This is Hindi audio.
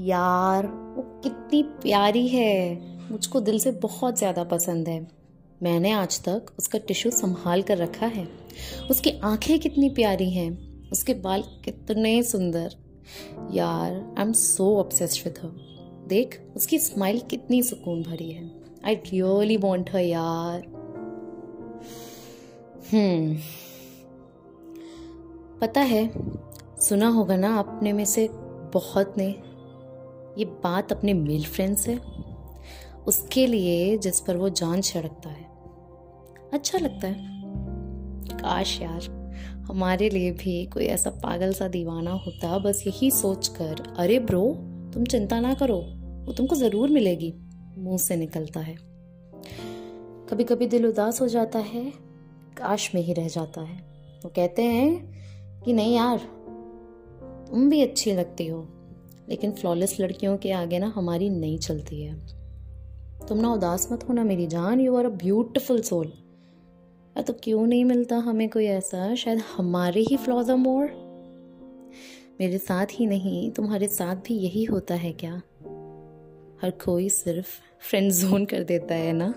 यार, वो कितनी प्यारी है। मुझको दिल से बहुत ज़्यादा पसंद है। मैंने आज तक उसका टिश्यू संभाल कर रखा है। उसकी आँखें कितनी प्यारी हैं। उसके बाल कितने सुंदर। यार I am so obsessed with her देख, उसकी स्माइल कितनी सुकून भरी है। आई रियली वॉन्ट हर यार। हम्म पता है, सुना होगा ना आपने में से बहुत ने ये बात अपने मेल फ्रेंड से? उसके लिए जिस पर वो जान छिड़कता है। अच्छा लगता है। काश यार, हमारे लिए भी कोई ऐसा पागल सा दीवाना होता, बस यही सोचकर, अरे ब्रो, तुम चिंता ना करो, वो तुमको ज़रूर मिलेगी। मुँह से निकलता है। कभी कभी दिल उदास हो जाता है, काश में ही रह जाता है। वो कहते हैं कि, नहीं यार, तुम भी अच्छी लगती हो। लेकिन फ्लॉलेस लड़कियों के आगे ना हमारी नहीं चलती है। तुम ना उदास मत होना मेरी जान you are a beautiful soul तो क्यों नहीं मिलता हमें कोई ऐसा? शायद हमारे ही फ्लॉज मोर मेरे साथ ही नहीं, तुम्हारे साथ भी यही होता है क्या? हर कोई सिर्फ़ फ्रेंड जोन कर देता है ना?